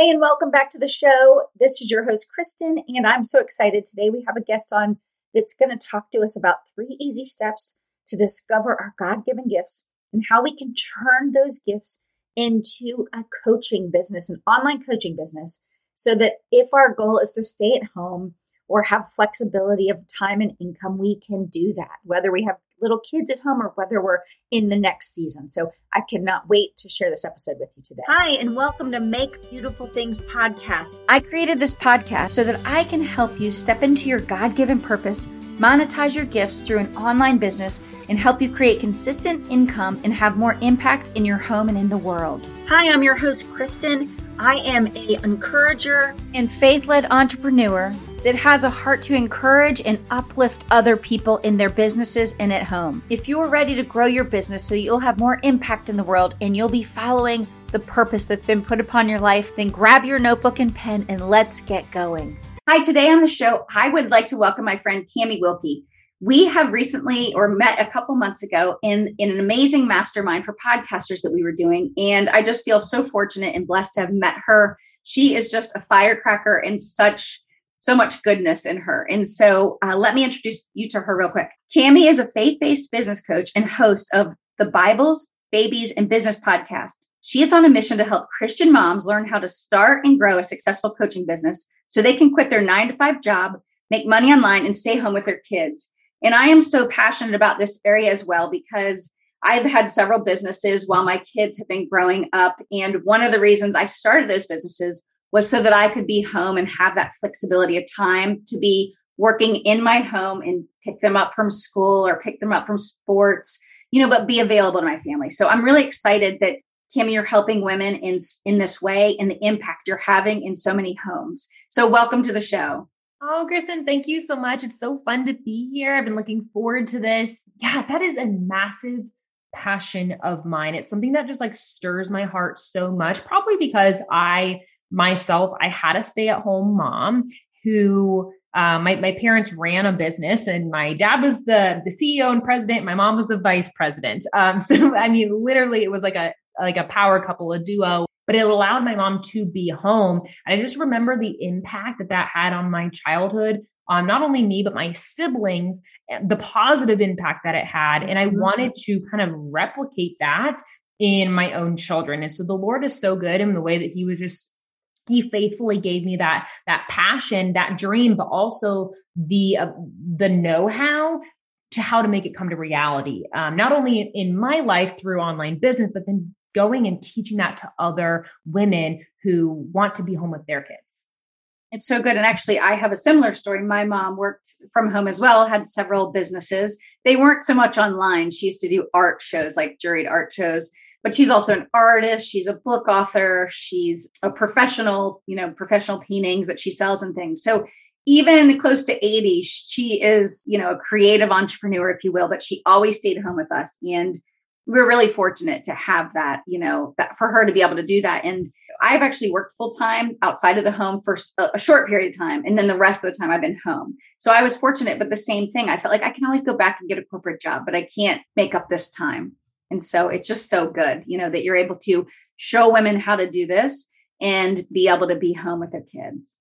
Hey, and welcome back to the show. This is your host, Kristen, and I'm so excited. Today we have a guest on that's going to talk to us about three easy steps to discover our God given gifts and how we can turn those gifts into a coaching business, an online coaching business, so that if our goal is to stay at home or have flexibility of time and income, we can do that, whether we have little kids at home or whether we're in the next season. So I cannot wait to share this episode with you today. Hi, and welcome to Make Beautiful Things podcast. I created this podcast so that I can help you step into your God given purpose, monetize your gifts through an online business, and help you create consistent income and have more impact in your home and in the world. Hi, I'm your host, Kristen. I am a encourager and faith-led entrepreneur that has a heart to encourage and uplift other people in their businesses and at home. If you're ready to grow your business so you'll have more impact in the world and you'll be following the purpose that's been put upon your life, then grab your notebook and pen and let's get going. Hi, today on the show, I would like to welcome my friend Cami Wilkie. We have recently or met a couple months ago in, in an amazing mastermind for podcasters that we were doing. And I just feel so fortunate and blessed to have met her. She is just a firecracker and such so much goodness in her. And so uh, let me introduce you to her real quick. Cami is a faith-based business coach and host of the Bibles, Babies, and Business podcast. She is on a mission to help Christian moms learn how to start and grow a successful coaching business so they can quit their nine to five job, make money online, and stay home with their kids. And I am so passionate about this area as well because I've had several businesses while my kids have been growing up. And one of the reasons I started those businesses was so that I could be home and have that flexibility of time to be working in my home and pick them up from school or pick them up from sports, you know, but be available to my family. So I'm really excited that Cami, you're helping women in in this way and the impact you're having in so many homes. So welcome to the show. Oh, Kristen, thank you so much. It's so fun to be here. I've been looking forward to this. Yeah, that is a massive passion of mine. It's something that just like stirs my heart so much, probably because I myself, I had a stay at home mom who uh, my, my parents ran a business and my dad was the, the CEO and president. My mom was the vice president. Um, so, I mean, literally it was like a, like a power couple, a duo, but it allowed my mom to be home. And I just remember the impact that that had on my childhood, on not only me, but my siblings, the positive impact that it had. And I mm-hmm. wanted to kind of replicate that in my own children. And so the Lord is so good in the way that he was just he faithfully gave me that that passion that dream but also the uh, the know-how to how to make it come to reality um, not only in my life through online business but then going and teaching that to other women who want to be home with their kids. It's so good. And actually i have a similar story. My mom worked from home as well had several businesses. They weren't so much online. She used to do art shows like juried art shows but she's also an artist. She's a book author. She's a professional, you know, professional paintings that she sells and things. So even close to 80, she is, you know, a creative entrepreneur, if you will, but she always stayed home with us. And we're really fortunate to have that, you know, that for her to be able to do that. And I've actually worked full time outside of the home for a short period of time. And then the rest of the time I've been home. So I was fortunate, but the same thing, I felt like I can always go back and get a corporate job, but I can't make up this time. And so it's just so good, you know, that you're able to show women how to do this and be able to be home with their kids.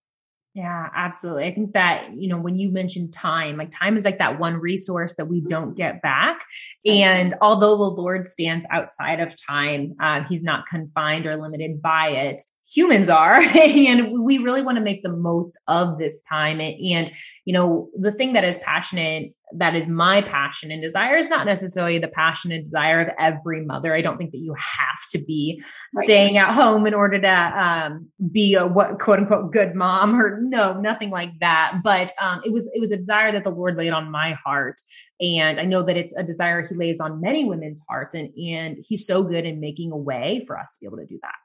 Yeah, absolutely. I think that, you know, when you mentioned time, like time is like that one resource that we don't get back. And although the Lord stands outside of time, uh, he's not confined or limited by it humans are and we really want to make the most of this time and, and, you know the thing that is passionate that is my passion and desire is not necessarily the passion and desire of every mother i don't think that you have to be right. staying at home in order to um, be a what quote unquote good mom or no nothing like that but um, it was it was a desire that the lord laid on my heart and i know that it's a desire he lays on many women's hearts and and he's so good in making a way for us to be able to do that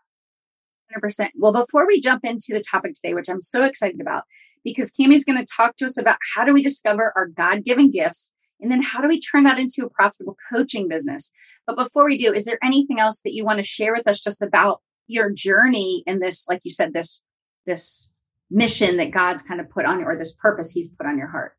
100%. Well, before we jump into the topic today, which I'm so excited about, because Cami's going to talk to us about how do we discover our God given gifts and then how do we turn that into a profitable coaching business. But before we do, is there anything else that you want to share with us just about your journey in this, like you said, this, this mission that God's kind of put on you or this purpose he's put on your heart?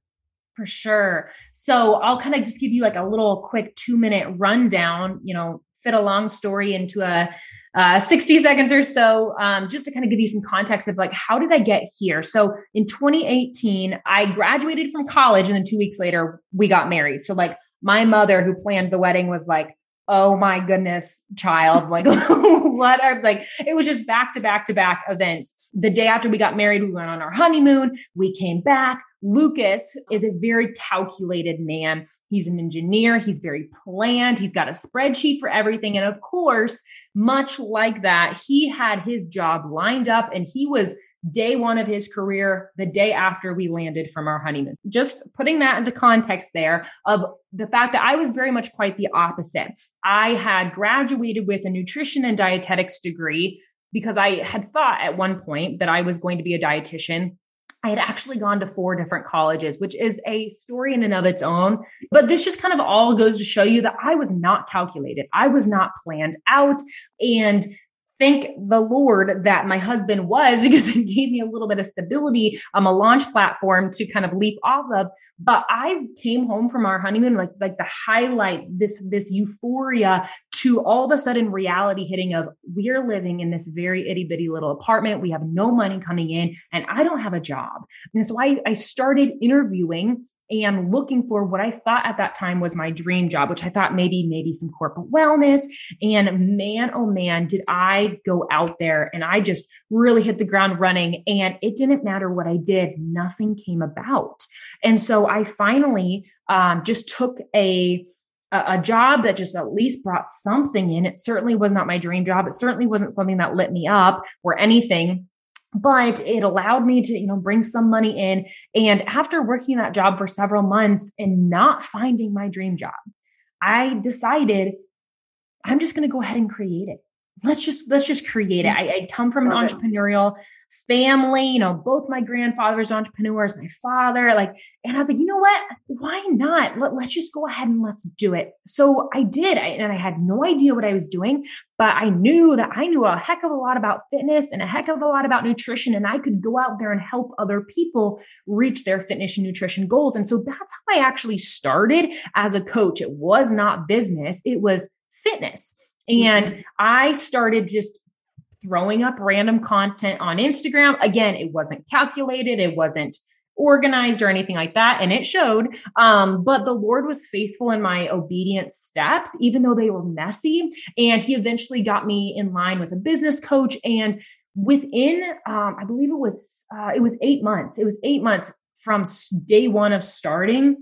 For sure. So I'll kind of just give you like a little quick two minute rundown, you know, fit a long story into a uh, 60 seconds or so, um, just to kind of give you some context of like, how did I get here? So in 2018, I graduated from college and then two weeks later, we got married. So like my mother who planned the wedding was like, oh my goodness, child, like what are like it was just back to back to back events. The day after we got married, we went on our honeymoon, we came back. Lucas is a very calculated man. He's an engineer, he's very planned, he's got a spreadsheet for everything and of course, much like that, he had his job lined up and he was day one of his career, the day after we landed from our honeymoon. Just putting that into context there of the fact that I was very much quite the opposite. I had graduated with a nutrition and dietetics degree because I had thought at one point that I was going to be a dietitian. I had actually gone to four different colleges, which is a story in and of its own. But this just kind of all goes to show you that I was not calculated. I was not planned out. And thank the Lord that my husband was because it gave me a little bit of stability, um, a launch platform to kind of leap off of. But I came home from our honeymoon, like, like the highlight, this, this euphoria to all of a sudden reality hitting of we're living in this very itty bitty little apartment. We have no money coming in and I don't have a job. And so I, I started interviewing and looking for what I thought at that time was my dream job, which I thought maybe, maybe some corporate wellness. And man, oh man, did I go out there and I just really hit the ground running. And it didn't matter what I did, nothing came about. And so I finally um, just took a, a job that just at least brought something in. It certainly was not my dream job. It certainly wasn't something that lit me up or anything but it allowed me to you know bring some money in. And after working that job for several months and not finding my dream job i decided i'm just going to go ahead and create it. Let's just let's just create it. Mm-hmm. I, I come from an entrepreneurial family, you know, both my grandfathers entrepreneurs, my father, like, and I was like, you know what? Why not? Let, us just go ahead and let's do it. So I did. I, and I had no idea what I was doing, but I knew that I knew a heck of a lot about fitness and a heck of a lot about nutrition. And I could go out there and help other people reach their fitness and nutrition goals. And so that's how I actually started as a coach. It was not business. It was fitness. And mm-hmm. I started just throwing up random content on Instagram. Again, it wasn't calculated, it wasn't organized or anything like that. And it showed. Um, but the Lord was faithful in my obedient steps, even though they were messy. And He eventually got me in line with a business coach. And within, um, I believe it was, uh, it was eight months. It was eight months from day one of starting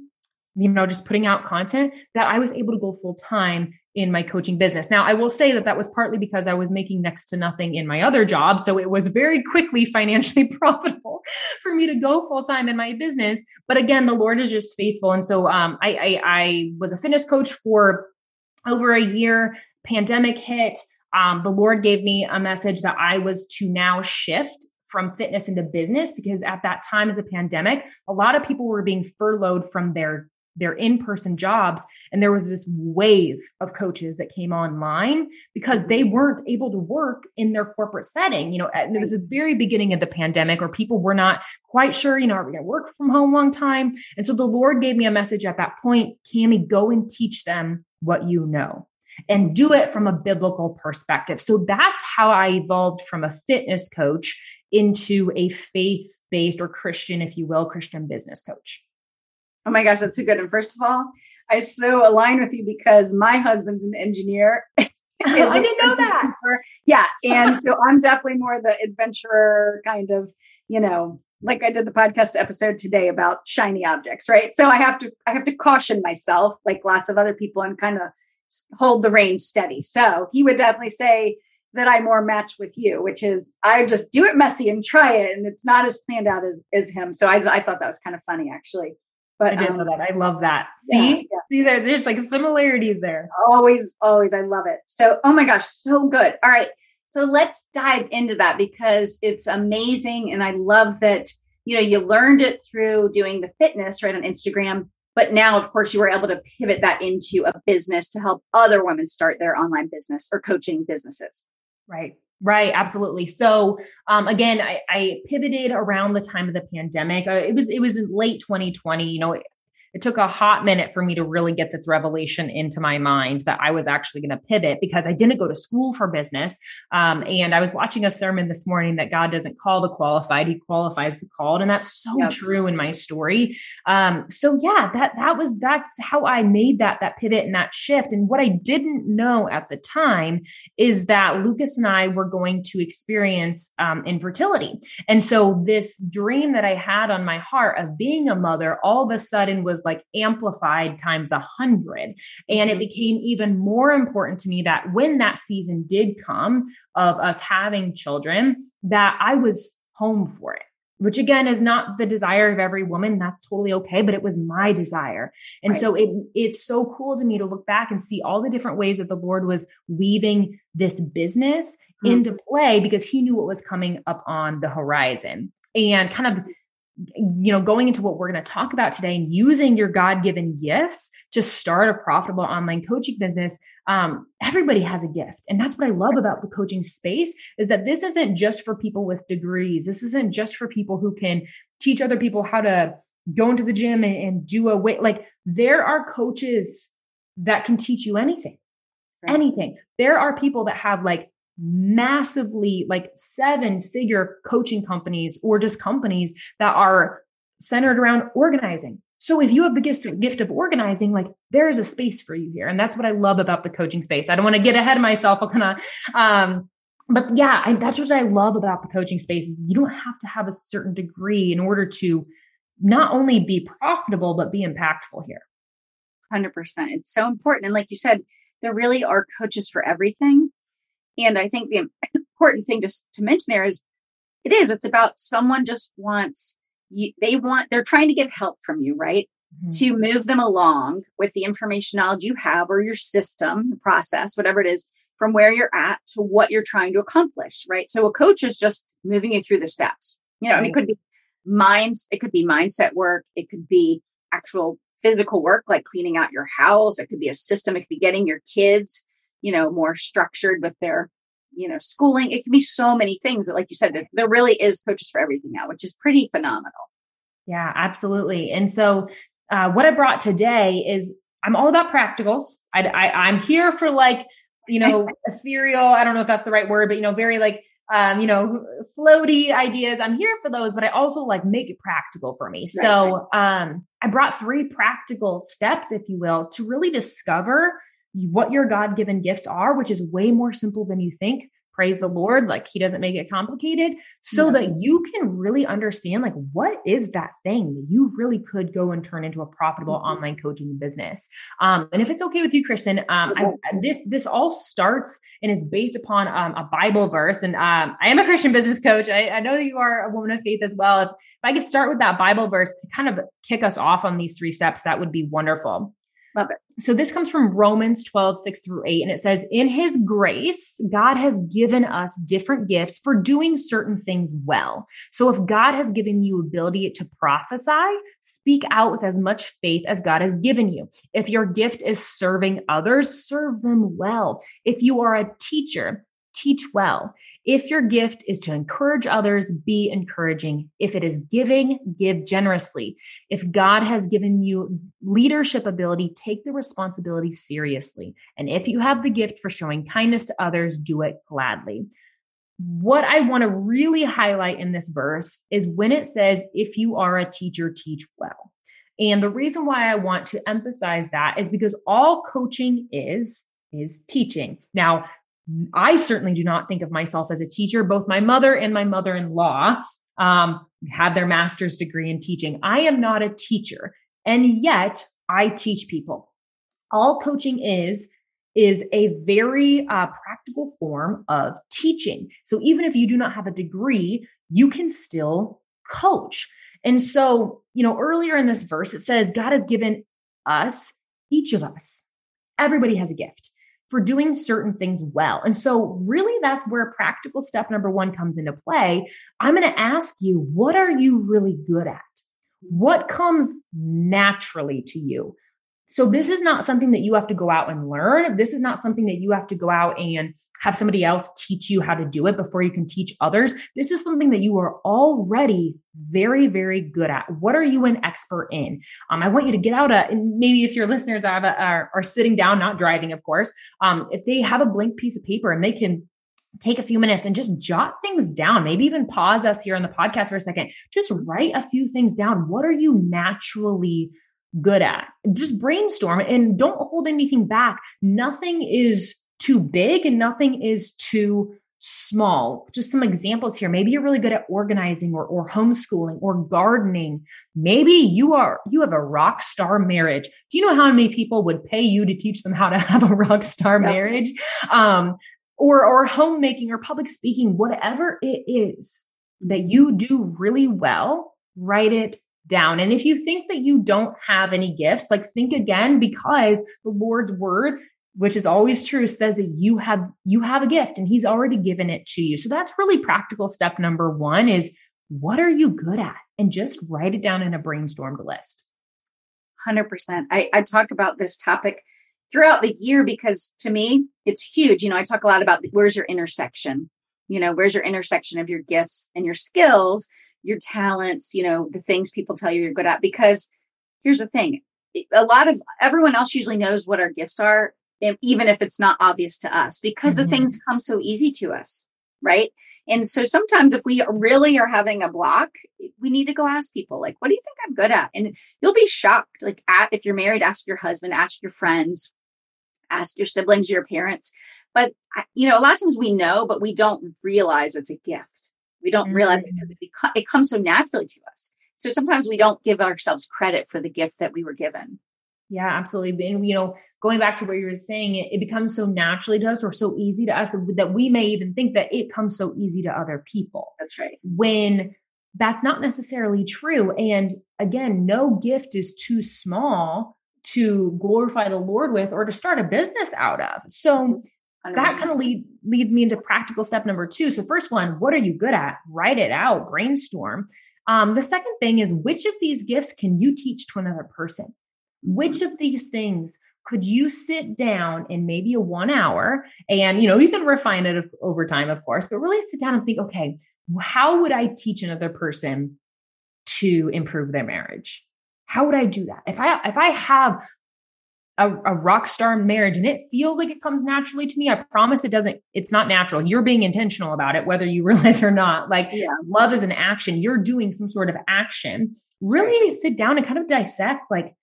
you know, just putting out content that I was able to go full time in my coaching business. Now, I will say that that was partly because I was making next to nothing in my other job. So it was very quickly financially profitable for me to go full time in my business. But again, the Lord is just faithful. And so um, I, I, I was a fitness coach for over a year. Pandemic hit. Um, the Lord gave me a message that I was to now shift from fitness into business because at that time of the pandemic, a lot of people were being furloughed from their their in-person jobs and there was this wave of coaches that came online because mm-hmm. they weren't able to work in their corporate setting. You know there was the very beginning of the pandemic where people were not quite sure you know are we going to work from home long time? And so the lord gave me a message at that point cami go and teach them what you know and do it from a biblical perspective. So that's how i evolved from a fitness coach into a faith-based or christian if you will christian business coach Oh my gosh, that's so good. And first of all, I so align with you because my husband's an engineer. I didn't know that. Yeah. And so I'm definitely more the adventurer kind of, you know, like I did the podcast episode today about shiny objects, right? So I have to I have to caution myself, like lots of other people, and kind of hold the reins steady. So he would definitely say that I more match with you, which is I just do it messy and try it, and it's not as planned out as as him. So I I thought that was kind of funny actually. But I didn't um, know that. I love that. See, yeah, yeah. see there, there's like similarities there. Always, always. I love it. So, oh my gosh, so good. All right. So let's dive into that because it's amazing. And I love that, you know, you learned it through doing the fitness right on Instagram. But now, of course, you were able to pivot that into a business to help other women start their online business or coaching businesses. Right. Right, absolutely. So um, again, I, I, pivoted around the time of the pandemic. Uh, it was it was in late 2020. You know, it took a hot minute for me to really get this revelation into my mind that I was actually going to pivot because I didn't go to school for business. Um, and I was watching a sermon this morning that God doesn't call the qualified, He qualifies the called. And that's so yep. true in my story. Um, so yeah, that that was that's how I made that that pivot and that shift. And what I didn't know at the time is that Lucas and I were going to experience um, infertility. And so this dream that I had on my heart of being a mother all of a sudden was like amplified times a hundred. And it mm-hmm. became even more important to me that when that season did come of us having children, that I was home for it which again is not the desire of every woman that's totally okay but it was my desire and right. so it it's so cool to me to look back and see all the different ways that the lord was weaving this business mm-hmm. into play because he knew what was coming up on the horizon and kind of you know, going into what we're going to talk about today and using your God given gifts to start a profitable online coaching business. Um, everybody has a gift. And that's what I love about the coaching space is that this isn't just for people with degrees. This isn't just for people who can teach other people how to go into the gym and, and do a weight. Like there are coaches that can teach you anything, right. anything. There are people that have like massively like seven figure coaching companies or just companies that are centered around organizing. So if you have the gift, gift of organizing, like there is a space for you here. And that's what I love about the coaching space. I don't want to get ahead of myself. I'm gonna, um, but yeah, I, that's what I love about the coaching space is you don't have to have a certain degree in order to not only be profitable, but be impactful here. 100%. It's so important. And like you said, there really are coaches for everything. And I think the important thing just to mention there is it is, it's about someone just wants you, they want, they're trying to get help from you, right? Mm-hmm. To move them along with the information knowledge you have or your system, the process, whatever it is, from where you're at to what you're trying to accomplish, right? So a coach is just moving you through the steps. You know, it could be minds, it could be mindset work, it could be actual physical work like cleaning out your house, it could be a system, it could be getting your kids you know, more structured with their, you know, schooling. It can be so many things that, like you said, there, there really is coaches for everything now, which is pretty phenomenal. Yeah, absolutely. And so, uh, what I brought today is I'm all about practicals. I, I, I'm here for like, you know, ethereal. I don't know if that's the right word, but you know, very like um, you know, floaty ideas. I'm here for those, but I also like make it practical for me. Right. So um, I brought three practical steps, if you will, to really discover what your God given gifts are, which is way more simple than you think. Praise the Lord. Like he doesn't make it complicated so yeah. that you can really understand like what is that thing that you really could go and turn into a profitable mm-hmm. online coaching business. Um, and if it's okay with you, Kristen, um, I, this, this all starts and is based upon um, a Bible verse. And um, I am a Christian business coach. I, I know you are a woman of faith as well. If, if I could start with that Bible verse to kind of kick us off on these three steps, that would be wonderful. Love it. So this comes from Romans 12, 6 through 8. And it says, In his grace, God has given us different gifts for doing certain things well. So if God has given you ability to prophesy, speak out with as much faith as God has given you. If your gift is serving others, serve them well. If you are a teacher, teach well. If your gift is to encourage others, be encouraging. If it is giving, give generously. If God has given you leadership ability, take the responsibility seriously. And if you have the gift for showing kindness to others, do it gladly. What I want to really highlight in this verse is when it says, if you are a teacher, teach well. And the reason why I want to emphasize that is because all coaching is is teaching. Now, I certainly do not think of myself as a teacher. Both my mother and my mother in law um, have their master's degree in teaching. I am not a teacher, and yet I teach people. All coaching is is a very uh, practical form of teaching. So even if you do not have a degree, you can still coach. And so, you know, earlier in this verse, it says God has given us, each of us, everybody has a gift for doing certain things well. And so, really, that's where practical step number one comes into play. I'm going to ask you, what are you really good at? What comes naturally to you? So, this is not something that you have to go out and learn. This is not something that you have to go out and have somebody else teach you how to do it before you can teach others. This is something that you are already very, very good at. What are you an expert in? Um, I want you to get out a, and maybe if your listeners are, are, are sitting down, not driving, of course, um, if they have a blank piece of paper and they can take a few minutes and just jot things down. Maybe even pause us here on the podcast for a second. Just write a few things down. What are you naturally good at? Just brainstorm and don't hold anything back. Nothing is too big and nothing is too small. Just some examples here. Maybe you're really good at organizing or, or homeschooling or gardening. Maybe you are, you have a rock star marriage. Do you know how many people would pay you to teach them how to have a rock star yep. marriage? Um, or or homemaking or public speaking, whatever it is that you do really well, write it down. And if you think that you don't have any gifts, like think again because the Lord's word which is always true says that you have you have a gift and he's already given it to you. So that's really practical step number 1 is what are you good at and just write it down in a brainstormed list. 100%. I, I talk about this topic throughout the year because to me it's huge you know i talk a lot about where's your intersection you know where's your intersection of your gifts and your skills your talents you know the things people tell you you're good at because here's the thing a lot of everyone else usually knows what our gifts are even if it's not obvious to us because mm-hmm. the things come so easy to us right and so sometimes if we really are having a block we need to go ask people like what do you think i'm good at and you'll be shocked like at, if you're married ask your husband ask your friends ask your siblings, your parents. But, you know, a lot of times we know, but we don't realize it's a gift. We don't mm-hmm. realize it, it, it comes so naturally to us. So sometimes we don't give ourselves credit for the gift that we were given. Yeah, absolutely. And, you know, going back to what you were saying, it, it, becomes so naturally to us or so easy to us that, that we may even think that it comes so easy to other people. That's right. When that's not necessarily true. And again, no gift is too small to glorify the Lord with or to start a business out of. So 100%. that kind of lead, leads me into practical step number two. So, first one, what are you good at? Write it out, brainstorm. Um, the second thing is, which of these gifts can you teach to another person? Which of these things could you sit down in maybe a one hour and you know you can refine it over time of course but really sit down and think okay how would i teach another person to improve their marriage how would I do that? If I if I have a, a, rock star marriage and it feels like it comes naturally to me, I promise it doesn't, it's not natural. You're being intentional about it, whether you realize or not. Like yeah. love is an action. You're doing some sort of action. Really sit down and kind of dissect like,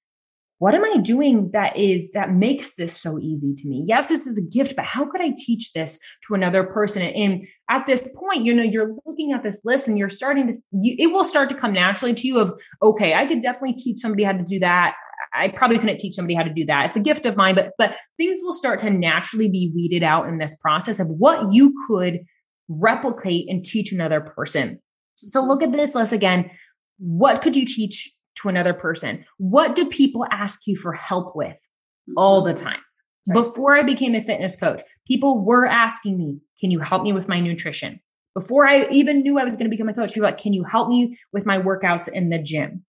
what am I doing that is that makes this so easy to me? Yes, this is a gift, but how could I teach this to another person? And at this point, you know, you're looking at this list and you're starting to, you, it will start to come naturally to you of, okay, I could definitely teach somebody how to do that. I probably couldn't teach somebody how to do that. It's a gift of mine, but but things will start to naturally be weeded out in this process of what you could replicate and teach another person. So mm-hmm. look at this list again. What could you teach to another person? What do people ask you for help with all the mm-hmm. time? Before I became a fitness coach, people were asking me, Can you help me with my nutrition? Before I even knew I was going to become a coach, people were like, Can you help me with my workouts in the gym?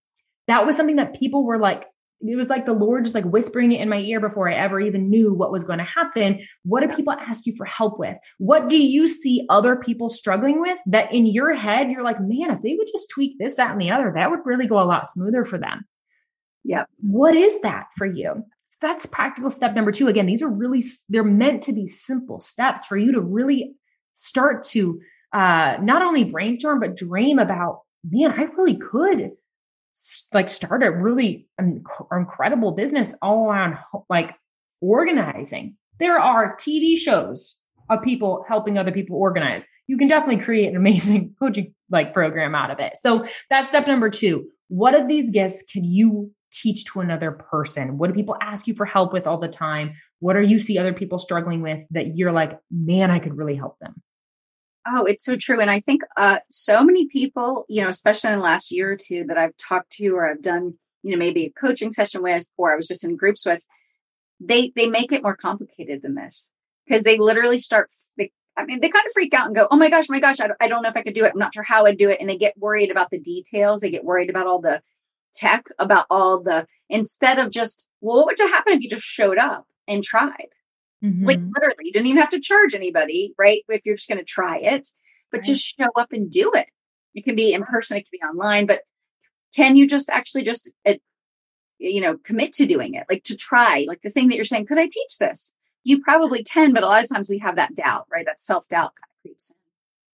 That was something that people were like, it was like the Lord just like whispering it in my ear before I ever even knew what was going to happen. What do people ask you for help with? What do you see other people struggling with that in your head you're like, man, if they would just tweak this, that, and the other, that would really go a lot smoother for them. Yeah. What is that for you? So that's practical step number two. Again, these are really, they're meant to be simple steps for you to really start to uh, not only brainstorm, but dream about, man, I really could like start a really incredible business all around like organizing. There are TV shows of people helping other people organize. You can definitely create an amazing coaching like program out of it. So that's step number 2. What of these gifts can you teach to another person? What do people ask you for help with all the time? What are you see other people struggling with that you're like, "Man, I could really help them." Oh, it's so true. And I think uh, so many people, you know, especially in the last year or two that I've talked to or I've done, you know, maybe a coaching session with, or I was just in groups with, they they make it more complicated than this because they literally start. They, I mean, they kind of freak out and go, "Oh my gosh, my gosh, I I don't know if I could do it. I'm not sure how I'd do it." And they get worried about the details. They get worried about all the tech, about all the instead of just, well, what would happen if you just showed up and tried? Mm-hmm. Like literally, you didn't even have to charge anybody, right? If you're just going to try it, but right. just show up and do it. It can be in person, it can be online, but can you just actually just, uh, you know, commit to doing it? Like to try, like the thing that you're saying, could I teach this? You probably can, but a lot of times we have that doubt, right? That self doubt kind of creeps in.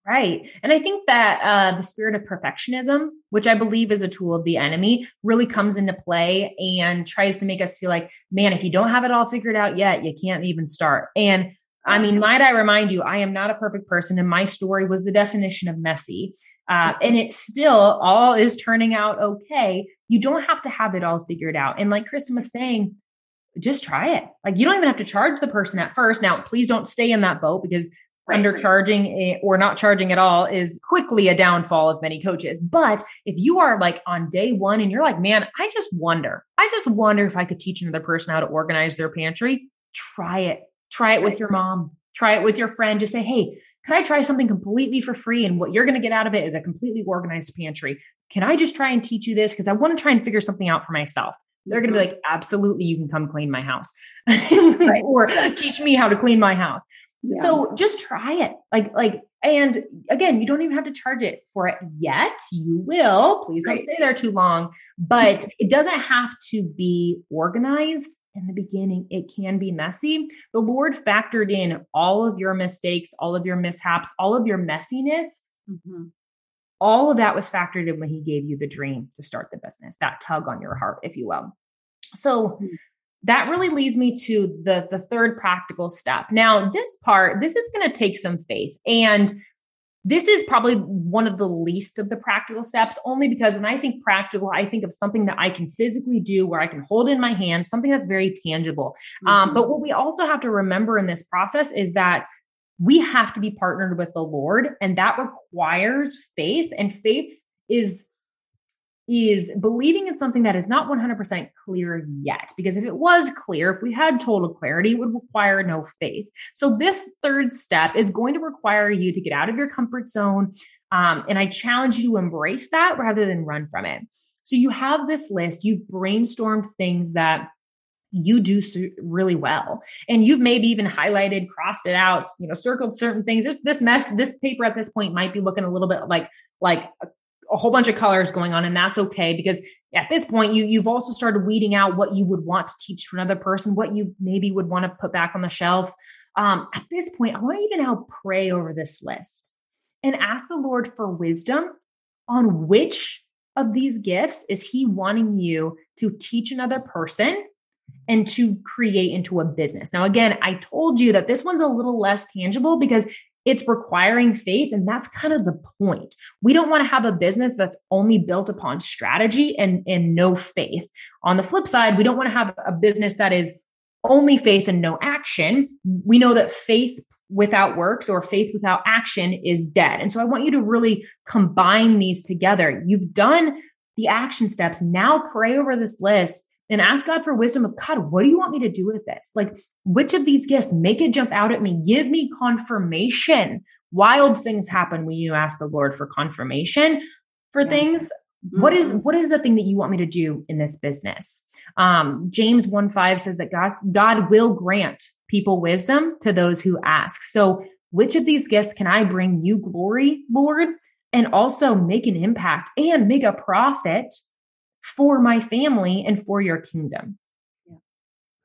Right. And I think that uh, the spirit of perfectionism, which I believe is a tool of the enemy, really comes into play and tries to make us feel like, man, if you don't have it all figured out yet, you can't even start. And I mean, might I remind you, I am not a perfect person, and my story was the definition of messy. Uh, and it still all is turning out okay. You don't have to have it all figured out. And like Kristen was saying, just try it. Like you don't even have to charge the person at first. Now, please don't stay in that boat because right. undercharging or not charging at all is quickly a downfall of many coaches. But if you are like on day one and you're like, man, I just wonder, I just wonder if I could teach another person how to organize their pantry, try it. Try it with your mom. Try it with your friend. Just say, hey, can I try something completely for free? And what you're going to get out of it is a completely organized pantry. Can I just try and teach you this? Because I want to try and figure something out for myself. They're going to be mm-hmm. like, absolutely, you can come clean my house or teach me how to clean my house. Yeah. So just try it. Like, like, and again, you don't even have to charge it for it yet. You will. Please don't right. stay there too long. But it doesn't have to be organized in the beginning. It can be messy. The Lord factored in all of your mistakes, all of your mishaps, all of your messiness. Mm-hmm. All of that was factored in when He gave you the dream to start the business, that tug on your heart, if you will. So, mm-hmm that really leads me to the the third practical step now this part this is going to take some faith and this is probably one of the least of the practical steps only because when i think practical i think of something that i can physically do where i can hold in my hand something that's very tangible um, mm-hmm. um, but what we also have to remember in this process is that we have to be partnered with the lord and that requires faith and faith is is believing in something that is not 100% clear yet. Because if it was clear, if we had total clarity, it would require no faith. So, this third step is going to require you to get out of your comfort zone. Um, and I challenge you to embrace that rather than run from it. So, you have this list, you've brainstormed things that you do really well and you've maybe even highlighted crossed it out you know circled certain things There's this mess this paper at this point might be looking a little bit like like a whole bunch of colors going on and that's okay because at this point you you've also started weeding out what you would want to teach to another person what you maybe would want to put back on the shelf um, at this point i want you to now pray over this list and ask the lord for wisdom on which of these gifts is he wanting you to teach another person and to create into a business. Now, again, I told you that this one's a little less tangible because it's requiring faith. And that's kind of the point. We don't want to have a business that's only built upon strategy and, and no faith. On the flip side, we don't want to have a business that is only faith and no action. We know that faith without works or faith without action is dead. And so I want you to really combine these together. You've done the action steps. Now pray over this list and ask God for wisdom of God, what do you want me to do with this? Like, which of these gifts make it jump out at me? Give me confirmation. Wild things happen when you ask the Lord for confirmation for yeah. things. What is mm-hmm. what is the thing that you want me to do in this business? Um, James 1 5 says that God, God will grant people wisdom to those who ask. So, which of these gifts can I bring you glory, Lord, and also make an impact and make a profit for my family and for your kingdom.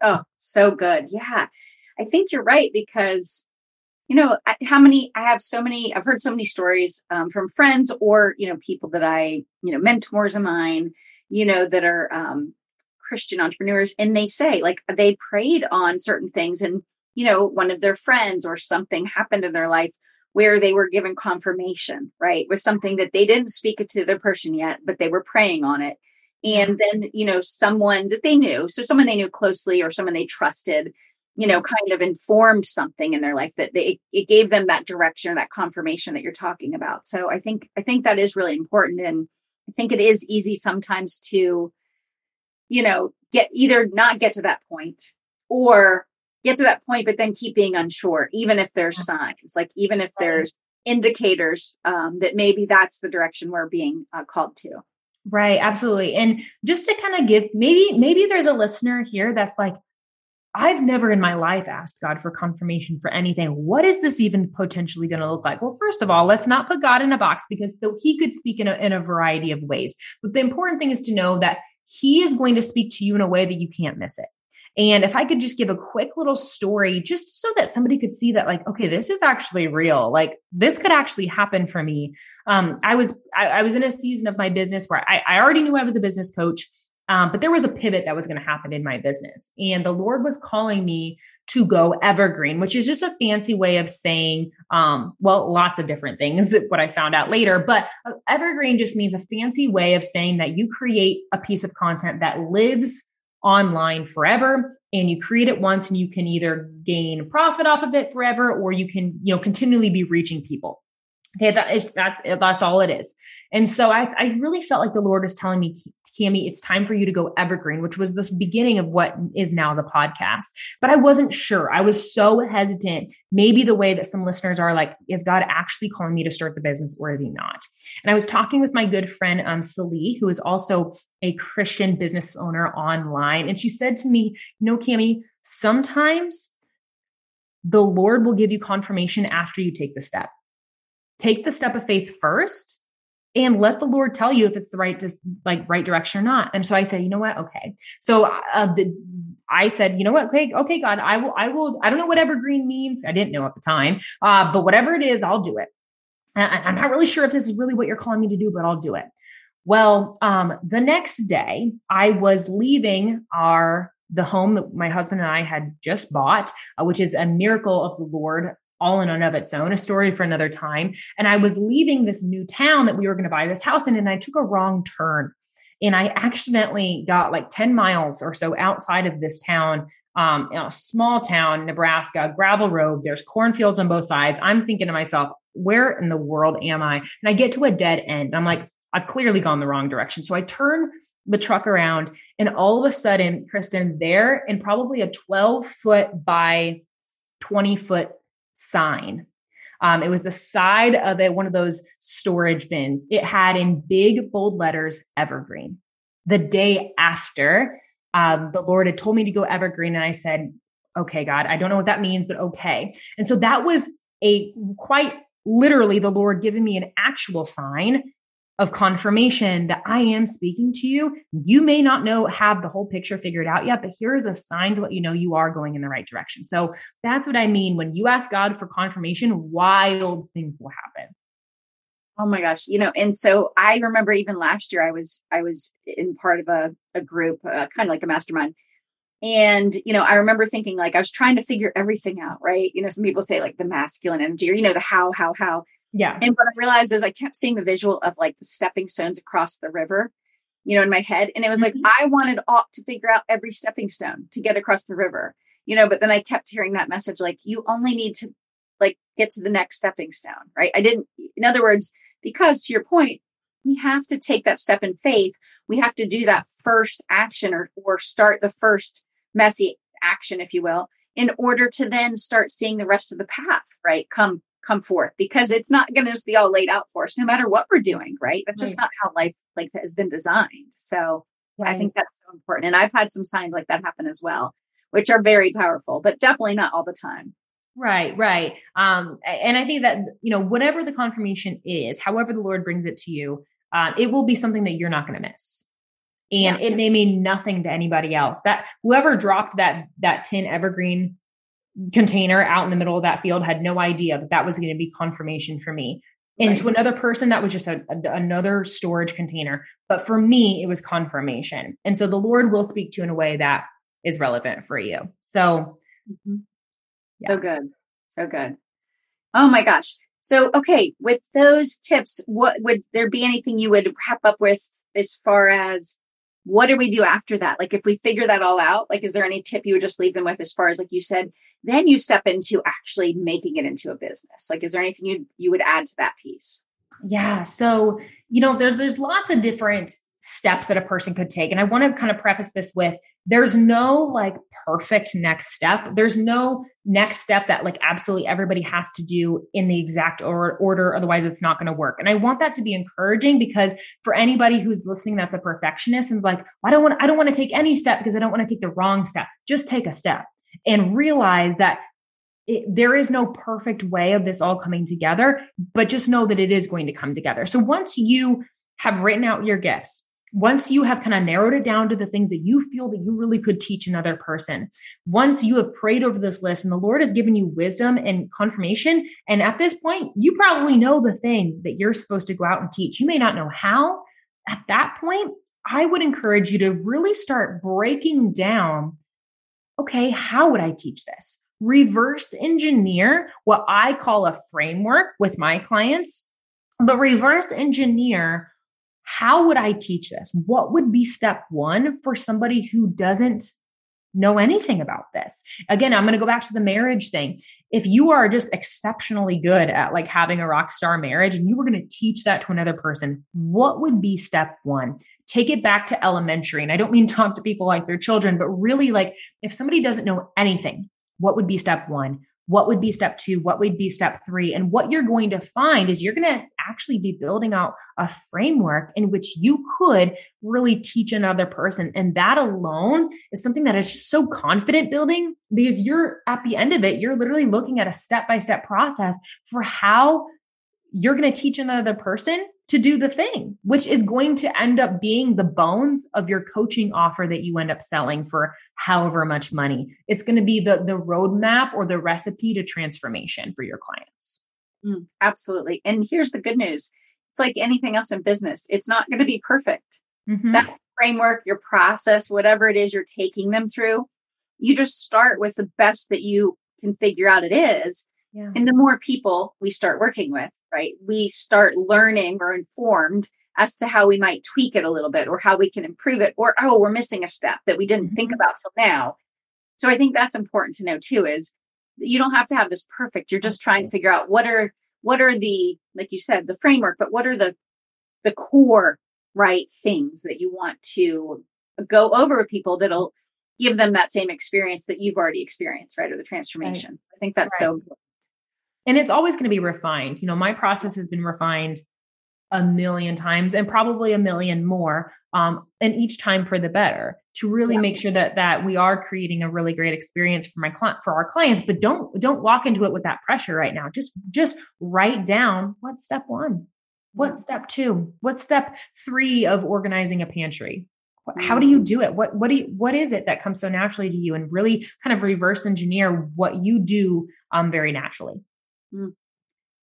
Oh, so good. Yeah. I think you're right because you know how many i have so many i've heard so many stories um, from friends or you know people that i you know mentors of mine you know that are um, christian entrepreneurs and they say like they prayed on certain things and you know one of their friends or something happened in their life where they were given confirmation right with something that they didn't speak it to the person yet but they were praying on it and then you know someone that they knew so someone they knew closely or someone they trusted you know kind of informed something in their life that they it gave them that direction or that confirmation that you're talking about. So i think i think that is really important and i think it is easy sometimes to you know get either not get to that point or get to that point but then keep being unsure even if there's signs like even if there's indicators um, that maybe that's the direction we're being uh, called to Right, absolutely. And just to kind of give maybe maybe there's a listener here that's like I've never in my life asked God for confirmation for anything. What is this even potentially going to look like? Well, first of all, let's not put God in a box because though he could speak in a, in a variety of ways. But the important thing is to know that he is going to speak to you in a way that you can't miss it. And if I could just give a quick little story, just so that somebody could see that, like, okay, this is actually real. Like, this could actually happen for me. Um, I was I, I was in a season of my business where I, I already knew I was a business coach. Um, but there was a pivot that was going to happen in my business. And the Lord was calling me to go evergreen, which is just a fancy way of saying, um, well, lots of different things, what I found out later. But uh, evergreen just means a fancy way of saying that you create a piece of content that lives online forever and you create it once and you can either gain profit off of it forever or you can, you know, continually be reaching people. Okay, that is that's that's all it is. And so I I really felt like the Lord was telling me, Cami, it's time for you to go evergreen, which was the beginning of what is now the podcast. But I wasn't sure. I was so hesitant. Maybe the way that some listeners are like, is God actually calling me to start the business or is he not? And I was talking with my good friend um Sali, who is also a Christian business owner online, and she said to me, you know, Cami, sometimes the Lord will give you confirmation after you take the step take the step of faith first and let the Lord tell you if it's the right, like right direction or not. And so I said, you know what? Okay. So uh, the, I said, you know what? Okay, okay, God, I will, I will. I don't know what evergreen means. I didn't know at the time, uh, but whatever it is, I'll do it. And I'm not really sure if this is really what you're calling me to do, but I'll do it. Well, um, the next day, I was leaving our the home that my husband and I had just bought, uh, which is a miracle of the Lord all in and of its own, a story for another time. And I was leaving this new town that we were going to buy this house in, and I took a wrong turn. And I accidentally got like 10 miles or so outside of this town, um, in a small town, Nebraska, gravel road. There's cornfields on both sides. I'm thinking to myself, where in the world am I? And I get to a dead end. I'm like, I've clearly gone the wrong direction. So I turn the truck around, and all of a sudden, Kristen, there in probably a 12 foot by 20 foot sign. Um, it was the side of it, one of those storage bins. It had in big bold letters evergreen. The day after, um, the Lord had told me to go evergreen, and I said, "Okay, God, I don't know what that means, but okay." And so that was a quite literally the Lord giving me an actual sign of confirmation that I am speaking to you. You may not know, have the whole picture figured out yet, but here is a sign to let you know you are going in the right direction. So that's what I mean. When you ask God for confirmation, wild things will happen. Oh my gosh. You know, and so I remember even last year I was, I was in part of a, a group, uh, kind of like a mastermind. And, you know, I remember thinking like I was trying to figure everything out, right? You know, some people say like the masculine energy or, you know, the how, how, how. Yeah. And what I realized is I kept seeing the visual of like the stepping stones across the river, you know, in my head. And it was mm-hmm. like I wanted all to figure out every stepping stone to get across the river, you know, but then I kept hearing that message like you only need to like get to the next stepping stone, right? I didn't, in other words, because to your point, we have to take that step in faith. We have to do that first action or, or start the first messy action, if you will, in order to then start seeing the rest of the path, right? Come come forth because it's not going to just be all laid out for us no matter what we're doing right that's right. just not how life like has been designed so right. i think that's so important and i've had some signs like that happen as well which are very powerful but definitely not all the time right right um and i think that you know whatever the confirmation is however the lord brings it to you uh, it will be something that you're not going to miss and yeah. it may mean nothing to anybody else that whoever dropped that that tin evergreen container out in the middle of that field had no idea that that was going to be confirmation for me. And right. to another person that was just a, a, another storage container. But for me it was confirmation. And so the lord will speak to you in a way that is relevant for you. So mm-hmm. yeah. so good. So good. Oh my gosh. So okay with those tips what would there be anything you would wrap up with as far as what do we do after that? Like, if we figure that all out, like, is there any tip you would just leave them with as far as, like you said, then you step into actually making it into a business? Like, is there anything you you would add to that piece? Yeah. So, you know, there's there's lots of different steps that a person could take. And I want to kind of preface this with there's no like perfect next step. There's no next step that like absolutely everybody has to do in the exact or- order. Otherwise, it's not going to work. And I want that to be encouraging because for anybody who's listening that's a perfectionist and is like, I don't want, I don't want to take any step because I don't want to take the wrong step. Just take a step. and realize that it, there is no perfect way of this all coming together, but just know that it is going to come together. So once you have written out your gifts, once you have kind of narrowed it down to the things that you feel that you really could teach another person, once you have prayed over this list and the Lord has given you wisdom and confirmation, and at this point, you probably know the thing that you're supposed to go out and teach. You may not know how. At that point, I would encourage you to really start breaking down okay, how would I teach this? Reverse engineer what I call a framework with my clients, but reverse engineer how would I teach this? What would be step one for somebody who doesn't know anything about this? Again, I'm going to go back to the marriage thing. If you are just exceptionally good at like having a rock star marriage and you were going to teach that to another person, what would be step one? Take it back to elementary. And I don't mean talk to people like their children, but really like if somebody doesn't know anything, what would be step one? What would be step two what would be step three and what you're going to find is you're going to actually be building out a framework in which you could really teach another person. And that alone is something that is just so confident building because you're at the end of it you're literally looking at a step by step process for how you're going to teach another person to do the thing, which is going to end up being the bones of your coaching offer that you end up selling for however much money. It's going to be the, the roadmap or the recipe to transformation for your clients. Mm, absolutely. And here's the good news it's like anything else in business, it's not going to be perfect. Mm-hmm. That framework, your process, whatever it is you're taking them through, you just start with the best that you can figure out it is. Yeah. And the more people we start working with, right, we start learning or informed as to how we might tweak it a little bit or how we can improve it or, oh, we're missing a step that we didn't mm-hmm. think about till now. So I think that's important to know too is you don't have to have this perfect. You're just trying to figure out what are, what are the, like you said, the framework, but what are the, the core, right, things that you want to go over with people that'll give them that same experience that you've already experienced, right? Or the transformation. Right. I think that's right. so important and it's always going to be refined. You know, my process has been refined a million times and probably a million more um, and each time for the better to really yeah. make sure that that we are creating a really great experience for my client for our clients. But don't don't walk into it with that pressure right now. Just just write down what's step one what's step two what's step three of organizing a pantry. How do you mm. do it? What what do you, what is it that comes so naturally to you? And really kind of reverse engineer what you do um, very naturally Mm.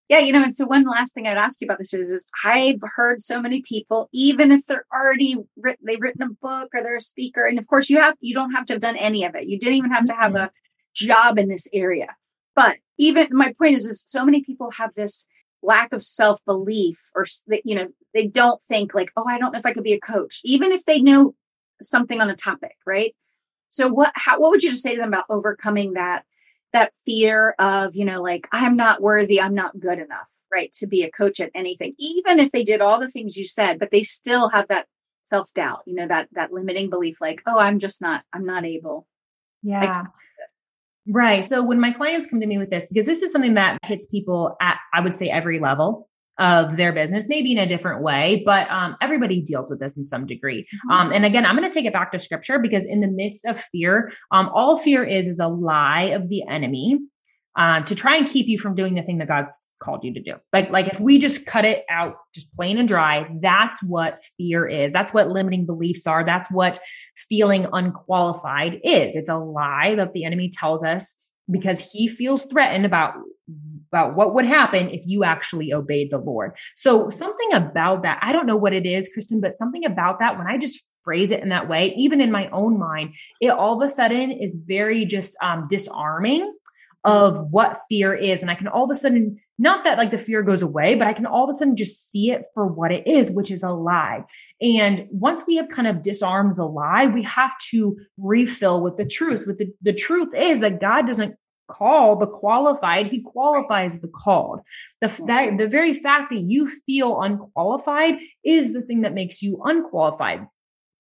Yeah, you know, and so one last thing I'd ask you about this is, is I've heard so many people, even if they're already written, they've written a book or they're a speaker, and of course you have, you don't have to have done any of it. You didn't even have to have mm-hmm. a job in this area. But even my point is, is so many people have this lack of self belief, or you know, they don't think like, oh, I don't know if I could be a coach, even if they know something on a topic, right? So what, how, what would you just say to them about overcoming that that fear of, you know, like, I'm not worthy, I'm not good enough, right, to be a coach at anything, even if they did all the things you said, but they still have that self doubt, you know, that that limiting belief, like, oh, I'm just not, I'm not able. Yeah. Right. So when my clients come to me with this, because this is something that hits people at, I would say, every level of their business, maybe in a different way, but um, everybody deals with this in some degree. Mm-hmm. Um, and again, I'm going to take it back to scripture because in the midst of fear, um, all fear is is a lie of the enemy. Uh, to try and keep you from doing the thing that God's called you to do. Like, like if we just cut it out, just plain and dry, that's what fear is. That's what limiting beliefs are. That's what feeling unqualified is. It's a lie that the enemy tells us because he feels threatened about about what would happen if you actually obeyed the Lord. So something about that, I don't know what it is, Kristen, but something about that when I just phrase it in that way, even in my own mind, it all of a sudden is very just um, disarming of what fear is. And I can all of a sudden, not that like the fear goes away, but I can all of a sudden just see it for what it is, which is a lie. And once we have kind of disarmed the lie, we have to refill with the truth. With the, the truth is that God doesn't call the qualified, he qualifies the called. The, that, mm-hmm. the very fact that you feel unqualified is the thing that makes you unqualified.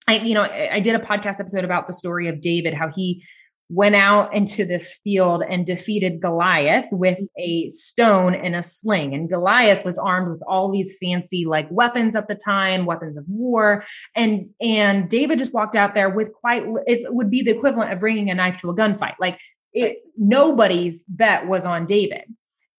I, you know, I, I did a podcast episode about the story of David, how he went out into this field and defeated Goliath with a mm-hmm. stone and a sling. And Goliath was armed with all these fancy like weapons at the time, weapons of war. And, and David just walked out there with quite, it would be the equivalent of bringing a knife to a gunfight. Like it, nobody's bet was on David.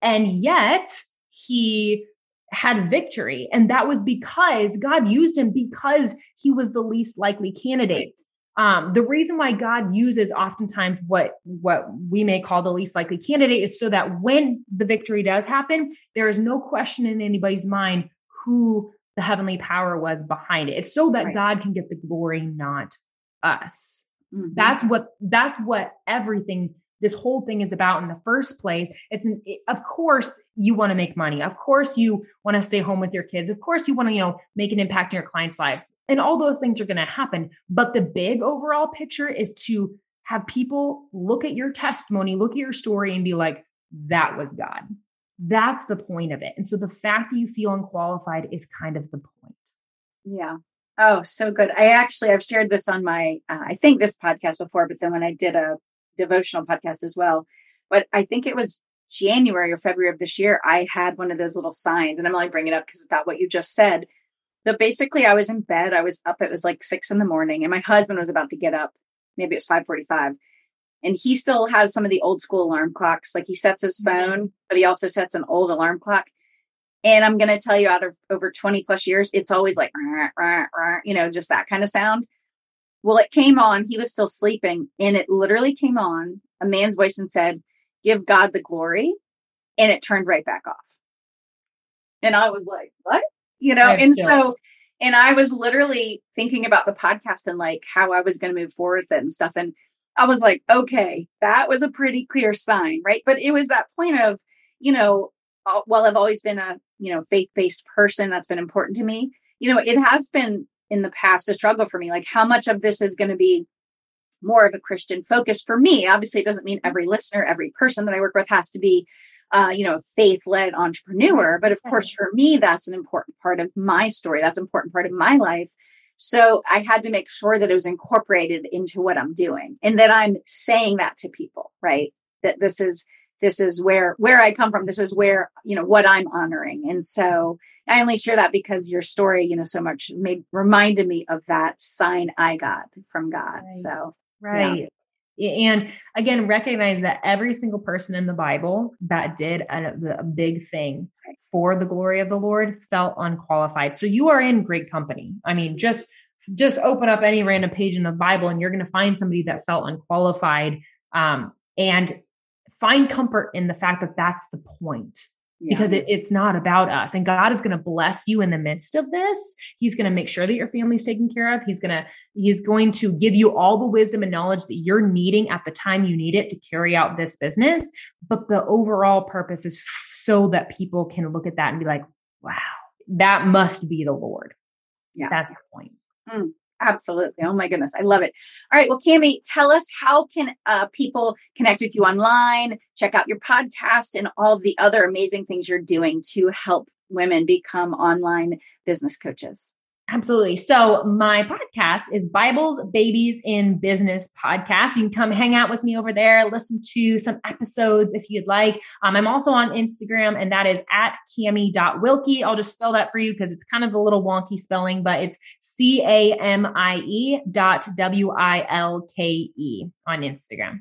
And yet he had victory. And that was because God used him because he was the least likely candidate. Um, the reason why God uses oftentimes what what we may call the least likely candidate is so that when the victory does happen, there is no question in anybody's mind who the heavenly power was behind it. It's so that right. God can get the glory, not us. Mm-hmm. That's what that's what everything this whole thing is about in the first place. It's an, it, of course you want to make money. Of course you want to stay home with your kids. Of course you want to, you know, make an impact in your clients' lives. And all those things are going to happen. But the big overall picture is to have people look at your testimony, look at your story and be like, that was God. That's the point of it. And so the fact that you feel unqualified is kind of the point. Yeah. Oh, so good. I actually I've shared this on my uh, I think this podcast before, but then when I did a devotional podcast as well. But I think it was January or February of this year, I had one of those little signs, and I'm only bringing it up because about what you just said. But basically, I was in bed. I was up. It was like six in the morning, and my husband was about to get up. Maybe it was five forty-five, and he still has some of the old school alarm clocks. Like he sets his mm-hmm. phone, but he also sets an old alarm clock. And I'm going to tell you, out of over 20 plus years, it's always like, rah, rah, rah, you know, just that kind of sound. Well, it came on. He was still sleeping, and it literally came on a man's voice and said, Give God the glory. And it turned right back off. And I was like, What? You know, and so, and I was literally thinking about the podcast and like how I was going to move forward with it and stuff. And I was like, okay, that was a pretty clear sign, right? But it was that point of, you know, while I've always been a, you know, faith based person, that's been important to me. You know, it has been in the past a struggle for me. Like, how much of this is going to be more of a Christian focus for me? Obviously, it doesn't mean every listener, every person that I work with has to be, uh, you know, a faith led entrepreneur. But of course, for me, that's an important part of my story. That's an important part of my life. So I had to make sure that it was incorporated into what I'm doing and that I'm saying that to people, right? That this is, this is where, where I come from. This is where, you know, what I'm honoring. And so I only share that because your story, you know, so much made reminded me of that sign I got from God. Right. So right. Yeah. And again, recognize that every single person in the Bible that did a, a big thing for the glory of the Lord felt unqualified. So you are in great company. I mean, just just open up any random page in the Bible and you're going to find somebody that felt unqualified. Um, and find comfort in the fact that that's the point because it, it's not about us. And God is going to bless you in the midst of this. He's going to make sure that your family's taken care of. He's going to, he's going to give you all the wisdom and knowledge that you're needing at the time you need it to carry out this business. But the overall purpose is so that people can look at that and be like, wow, that must be the Lord. Yeah. That's the point. Mm. Absolutely. Oh my goodness. I love it. All right. Well, Camie, tell us how can uh, people connect with you online, check out your podcast and all the other amazing things you're doing to help women become online business coaches. Absolutely. So my podcast is Bibles, Babies and Business podcast. You can come hang out with me over there, listen to some episodes if you'd like. Um, I'm also on Instagram and that is at camie.wilke. I'll just spell that for you because it's kind of a little wonky spelling, but it's C-A-M-I-E dot W-I-L-K-E on Instagram.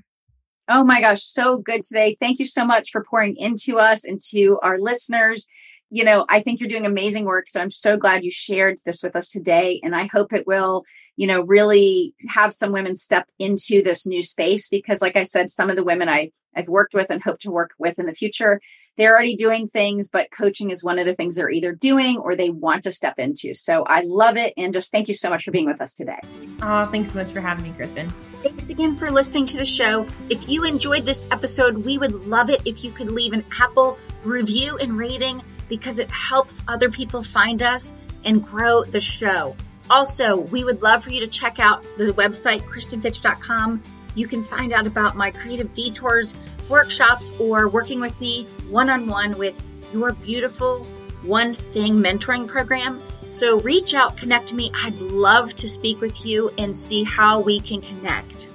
Oh my gosh, so good today. Thank you so much for pouring into us and to our listeners you know, I think you're doing amazing work. So I'm so glad you shared this with us today. And I hope it will, you know, really have some women step into this new space because, like I said, some of the women I, I've worked with and hope to work with in the future, they're already doing things, but coaching is one of the things they're either doing or they want to step into. So I love it. And just thank you so much for being with us today. Oh, thanks so much for having me, Kristen. Thanks again for listening to the show. If you enjoyed this episode, we would love it if you could leave an Apple review and rating because it helps other people find us and grow the show. Also, we would love for you to check out the website, kristenfitch.com. You can find out about my creative detours, workshops, or working with me one on one with your beautiful One Thing mentoring program. So reach out, connect to me. I'd love to speak with you and see how we can connect.